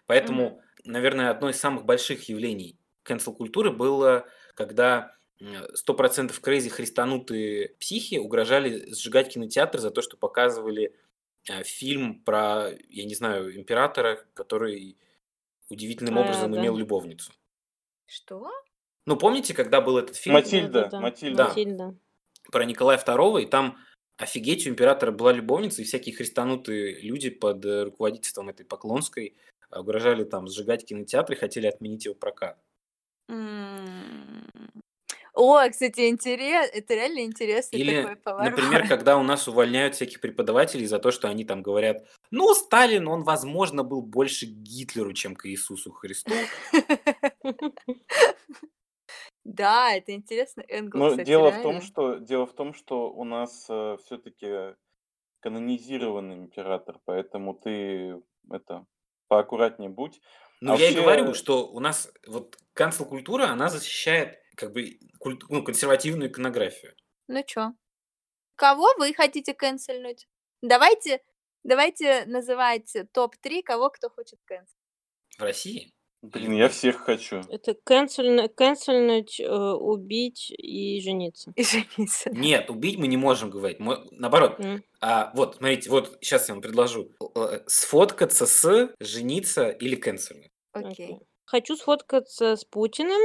Поэтому, наверное, одно из самых больших явлений cancel-культуры было, когда 100% крейзи христанутые психи угрожали сжигать кинотеатр за то, что показывали фильм про, я не знаю, императора, который удивительным А, образом да. имел любовницу. Что? Ну, помните, когда был этот фильм Матильда, Да-да-да. Матильда. Матильда. про Николая II, и там офигеть, у императора была любовница, и всякие христанутые люди под э, руководительством этой Поклонской э, угрожали там сжигать кинотеатры, хотели отменить его прокат. М. О, кстати, интерес это реально интересный Или, такой поворот. например, когда у нас увольняют всяких преподавателей за то, что они там говорят, ну, Сталин, он, возможно, был больше к Гитлеру, чем к Иисусу Христу. Да, это интересный энгл, Но кстати, дело в том, что дело в том, что у нас все-таки канонизированный император, поэтому ты это поаккуратнее будь. Ну, А я и говорю, вообще, что у нас вот канцел-культура, она защищает как бы культ- ну, консервативную иконографию. Ну чё? Кого вы хотите канцельнуть? Давайте давайте называть топ-3, кого кто хочет канцелить. В России? блин, я всех хочу. Это канцельно- канцельнуть, э, убить и жениться. И жениться. Нет, убить мы не можем говорить. Мы- наоборот, М, А, вот, смотрите, вот сейчас я вам предложу. Э, Сфоткаться с, жениться или канцельнуть. Окей. окей. Хочу сфоткаться с Путиным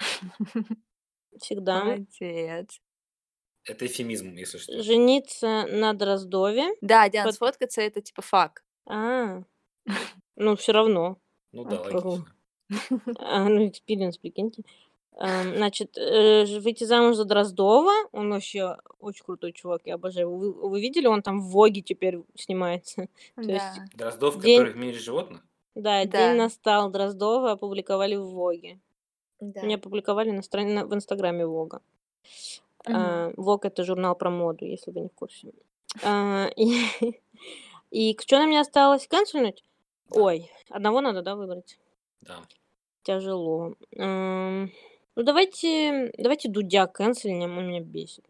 всегда. Молодец. Это эвфемизм, если что. Жениться на Дроздове. Да, Диан, Пот- сфоткаться это типа fuck. А, ну все равно. Ну да, Окей. логично. А, ну, experience, прикиньте. Значит, э, выйти замуж за Дроздова, он вообще очень крутой чувак, я обожаю. Вы, вы видели, он там в Воге теперь снимается. То есть, Да. Дроздов, День- который в мире животных? да, Да. день настал, Дроздова опубликовали в Воге. Да. Мне опубликовали на страни- на- в инстаграме Вога. Мгм. А, Вог это журнал про моду, если вы не в курсе. А, И, и что на мне осталось? Канцельнуть? Да. Ой, одного надо, да, выбрать? Да. Тяжело. Ам, Ну, давайте, давайте Дудя канцельнем, он меня бесит.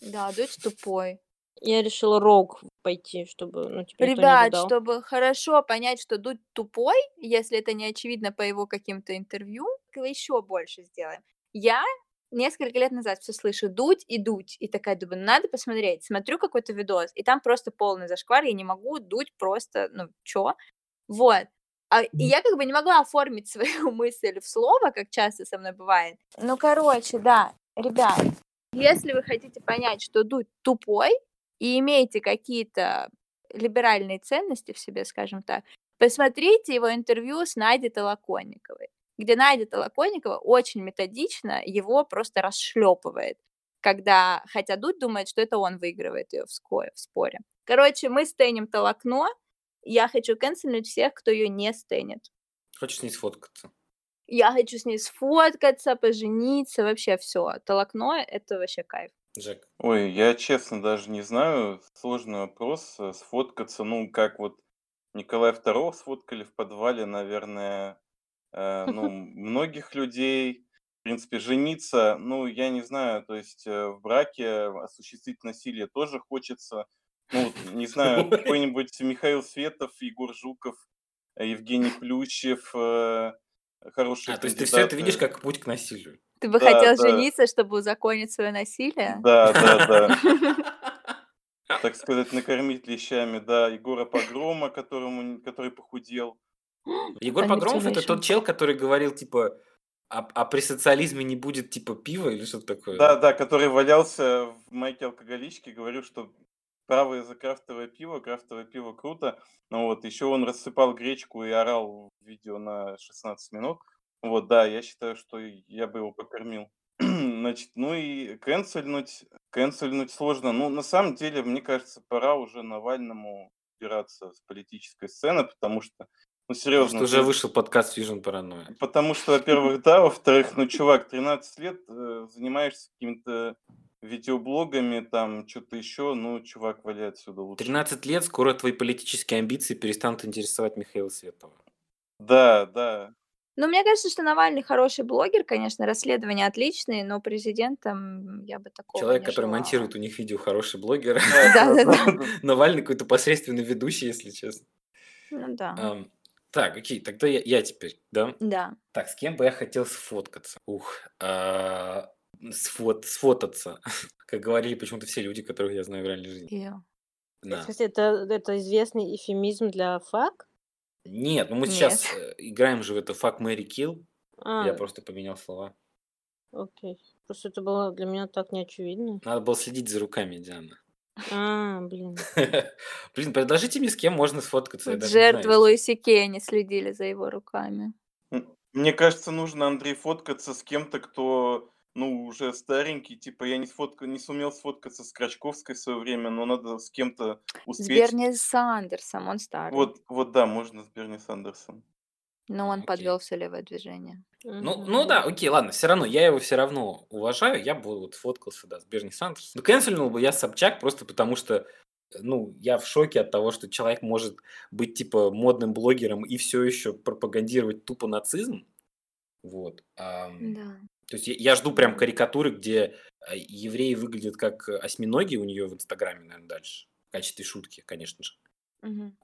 Да, дочь тупой. Я решила Рог пойти, чтобы, ну, типа, Ребят, чтобы хорошо понять, что Дудь тупой, если это не очевидно по его каким-то интервью, еще больше сделаем. Я несколько лет назад все слышу Дудь и Дудь, и такая думаю, надо посмотреть. Смотрю какой-то видос, и там просто полный зашквар, я не могу Дудь просто, ну, чё? Вот. А, и я как бы не могла оформить свою мысль в слово, как часто со мной бывает. Ну, короче, да, ребят, если вы хотите понять, что Дудь тупой и имеете какие-то либеральные ценности в себе, скажем так, посмотрите его интервью с Надей Толоконниковой, где Надя Толоконникова очень методично его просто расшлепывает, когда, хотя Дудь думает, что это он выигрывает ее в, в споре. Короче, мы стеним Толокно, я хочу канцельнуть всех, кто ее не стенит. Хочешь с ней сфоткаться? Я хочу с ней сфоткаться, пожениться, вообще все. Толокно — это вообще кайф. Джек. Ой, я честно даже не знаю. Сложный вопрос. э, Сфоткаться, ну, как вот Николая II сфоткали в подвале, наверное, э, ну, многих людей. В принципе, жениться, ну, я не знаю, то есть э, в браке осуществить насилие тоже хочется. Ну, не знаю, какой-нибудь Михаил Светов, Егор Жуков, Евгений Плющев, э, хорошие А, то есть ты все это видишь кандидаты. как путь к насилию? Ты бы Да, хотел да. жениться, чтобы узаконить свое насилие? Да, да, да. так сказать, накормить лещами, да, Егора Погрома, которому, который похудел. Егор Погромов это тот чел, который говорил, типа, а, а при социализме не будет, типа, пива или что-то такое? Да, да, который валялся в майке алкоголички, говорил, что правые за крафтовое пиво, крафтовое пиво круто. Ну вот, еще он рассыпал гречку и орал в видео на 16 минут. Вот, да, я считаю, что я бы его покормил. Значит, ну и канцельнуть, канцельнуть сложно. Ну, на самом деле, мне кажется, пора уже Навальному убираться с политической сцены, потому что, ну, Потому серьезно, что уже вышел подкаст Fusion Paranoia. Потому что, во-первых, да, во-вторых, ну, чувак, 13 лет э, занимаешься какими-то видеоблогами, там, что-то еще, ну, чувак, вали отсюда лучше. 13 лет, скоро твои политические амбиции перестанут интересовать Михаила Светова. Да, да. Ну, мне кажется, что Навальный хороший блогер, конечно, расследования отличные, но президентом я бы такого Человек, не который желала. монтирует у них видео, хороший блогер. Навальный какой-то посредственный ведущий, если честно. Ну да. Так, окей, тогда я, я теперь, да? Да. Так, с кем бы я хотел сфоткаться? Ух, а, сфот, сфотаться. Как говорили почему-то все люди, которых я знаю в реальной жизни. Её. Да. Кстати, это, это известный эфемизм для фак? Нет, ну мы Нет. сейчас э, играем же в это Mary Kill. А, Я просто поменял слова. окей. Просто это было для меня так неочевидно. Надо было следить за руками, Диана. А, блин. Блин, предложите мне, с кем можно сфоткаться. Жертвы Луиси они следили за его руками. Мне кажется, нужно, Андрей, фоткаться с кем-то, кто, ну, уже старенький. Типа, я не, сфотка... не сумел сфоткаться с Крачковской в свое время, но надо с кем-то С успеть. Берни Сандерсом, он старый. Вот, вот да, можно с Берни Сандерсом. Но А, он окей. подвел все левое движение. Ну, ну да, окей, ладно, все равно, я его все равно уважаю, я бы вот фоткался, да, с Берни Сандерсом. Ну, канцельнул бы я Собчак просто потому что, ну, я в шоке от того, что человек может быть, типа, модным блогером и все еще пропагандировать тупо нацизм. Вот. ам, Да. То есть я, я жду прям карикатуры, где а, евреи выглядят как осьминоги у нее в Инстаграме, наверное, дальше. В качестве шутки, конечно же.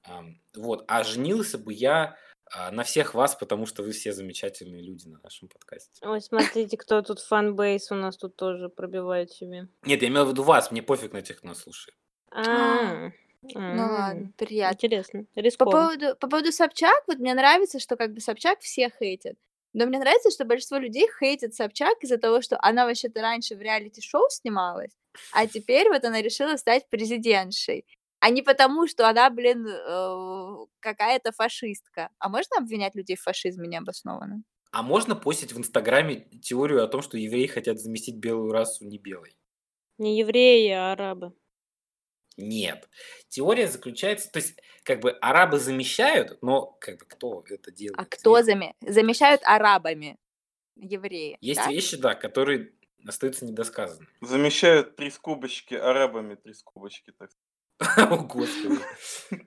Ам, Вот. А женился бы я а, на всех вас, потому что вы все замечательные люди на нашем подкасте. Ой, смотрите, кто тут фанбейс у нас тут тоже пробивает себе. Нет, я имел в виду вас, мне пофиг на тех, кто нас слушает. А, Ну ладно, приятно. Интересно. По поводу, по поводу Собчак, вот мне нравится, что как бы Собчак всех хейтит. Но мне нравится, что большинство людей хейтит Собчак из-за того, что она вообще-то раньше в реалити-шоу снималась, а теперь вот она решила стать президентшей. А не потому, что она, блин, э, какая-то фашистка. А можно обвинять людей в фашизме необоснованно? А можно постить в Инстаграме теорию о том, что евреи хотят заместить белую расу не белой? Не евреи, а арабы. Нет. Теория заключается... То есть, как бы, арабы замещают, но, как бы, кто это делает? А кто заме... замещают арабами? Евреи. Есть да? вещи, да, которые остаются недосказанными. Замещают три скобочки арабами, три скобочки, так О, Господи.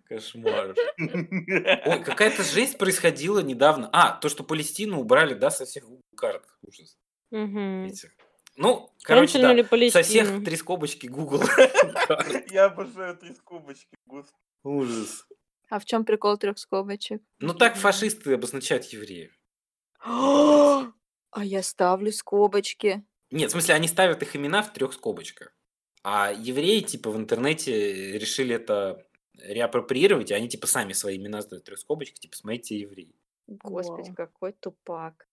Кошмар. Ой, какая-то жесть происходила недавно. А, то, что Палестину убрали, да, со всех карт. Ужас. Угу. Ну, короче, да. Со всех три скобочки Google карт. Я обожаю три скобочки, господи. Ужас. А в чем прикол трех скобочек? Ну, так фашисты обозначают евреев. А я ставлю скобочки. Нет, в смысле, они ставят их имена в трех скобочках. А евреи, типа, в интернете решили это реапроприировать, и они, типа, сами свои имена ставят в трех скобочках, типа, смотрите, евреи. Господи, какой тупак.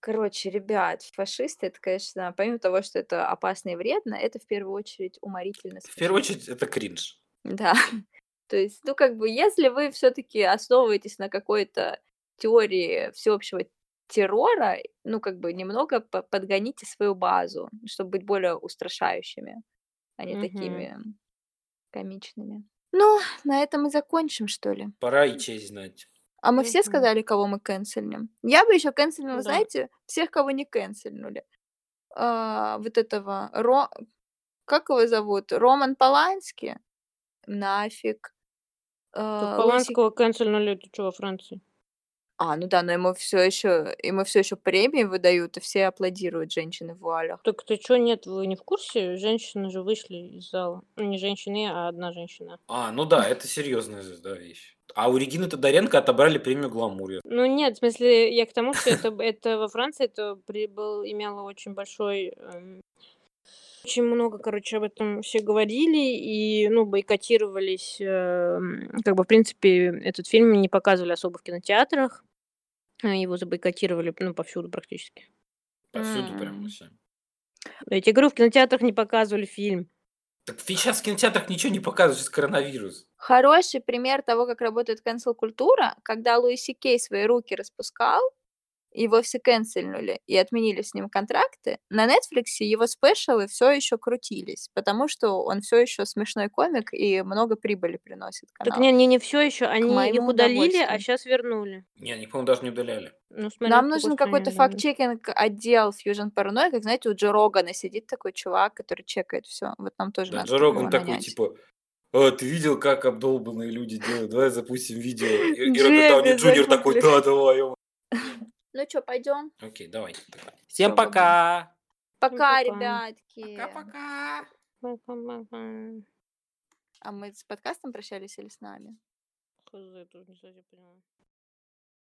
Короче, ребят, фашисты, это, конечно, помимо того, что это опасно и вредно, это в первую очередь уморительно. В первую очередь, это кринж. Да. То есть, ну, как бы, если вы все-таки основываетесь на какой-то теории всеобщего террора, ну, как бы, немного по- подгоните свою базу, чтобы быть более устрашающими, а не Мгм. такими комичными. Ну, на этом и закончим, что ли. Пора и честь знать. А мы все сказали, кого мы канцельнем? Я бы еще канцельнула, Да. знаете, всех, кого не канцельнули. А, вот этого Ро... Как его зовут? Роман Полански? Нафиг. А, Поланского канцельнули, ты что, во Франции? А, ну да, но ему все еще ему все еще премии выдают, и все аплодируют женщины в вуалях. Так ты что, нет, вы не в курсе? Женщины же вышли из зала. Ну, не женщины, а одна женщина. А, ну да, это серьезная да, вещь. А у Регины Тодоренко отобрали премию «Гламур». Ну нет, в смысле, я к тому, что это, это во Франции это прибыл, имело очень большой... эм, очень много, короче, об этом все говорили и, ну, бойкотировались. эм, как бы, в принципе, этот фильм не показывали особо в кинотеатрах. э, Его забойкотировали, ну, повсюду практически. Повсюду прям М. вообще. Я тебе говорю, в кинотеатрах не показывали фильм. Так сейчас в кинотеатрах ничего не показывают, сейчас коронавирус. Хороший пример того, как работает cancel-культура, когда Луиси Кей свои руки распускал, его все канцельнули и отменили с ним контракты, на Netflix его спешалы все еще крутились, потому что он все еще смешной комик и много прибыли приносит Так каналу. не, не, не все еще. Они их удалили, а сейчас вернули. Не, они, по-моему, даже не удаляли. Ну, смотря Нам нужен какой какой-то факт-чекинг отдел Fusion Paranoia, как, знаете, у Джо Рогана сидит такой чувак, который чекает все. Вот нам тоже Да, надо Джо Роган такой, нанять. типа, «А, ты видел, как обдолбанные люди делают? Давай запустим видео. И, Роберт Дауни Джуниор такой, да, давай. ё». Ну что, пойдем? Окей, тогда. Всем пока! Пока, ребятки. Пока-пока! А мы с подкастом прощались или с нами? Хз, тут не совсем поняла.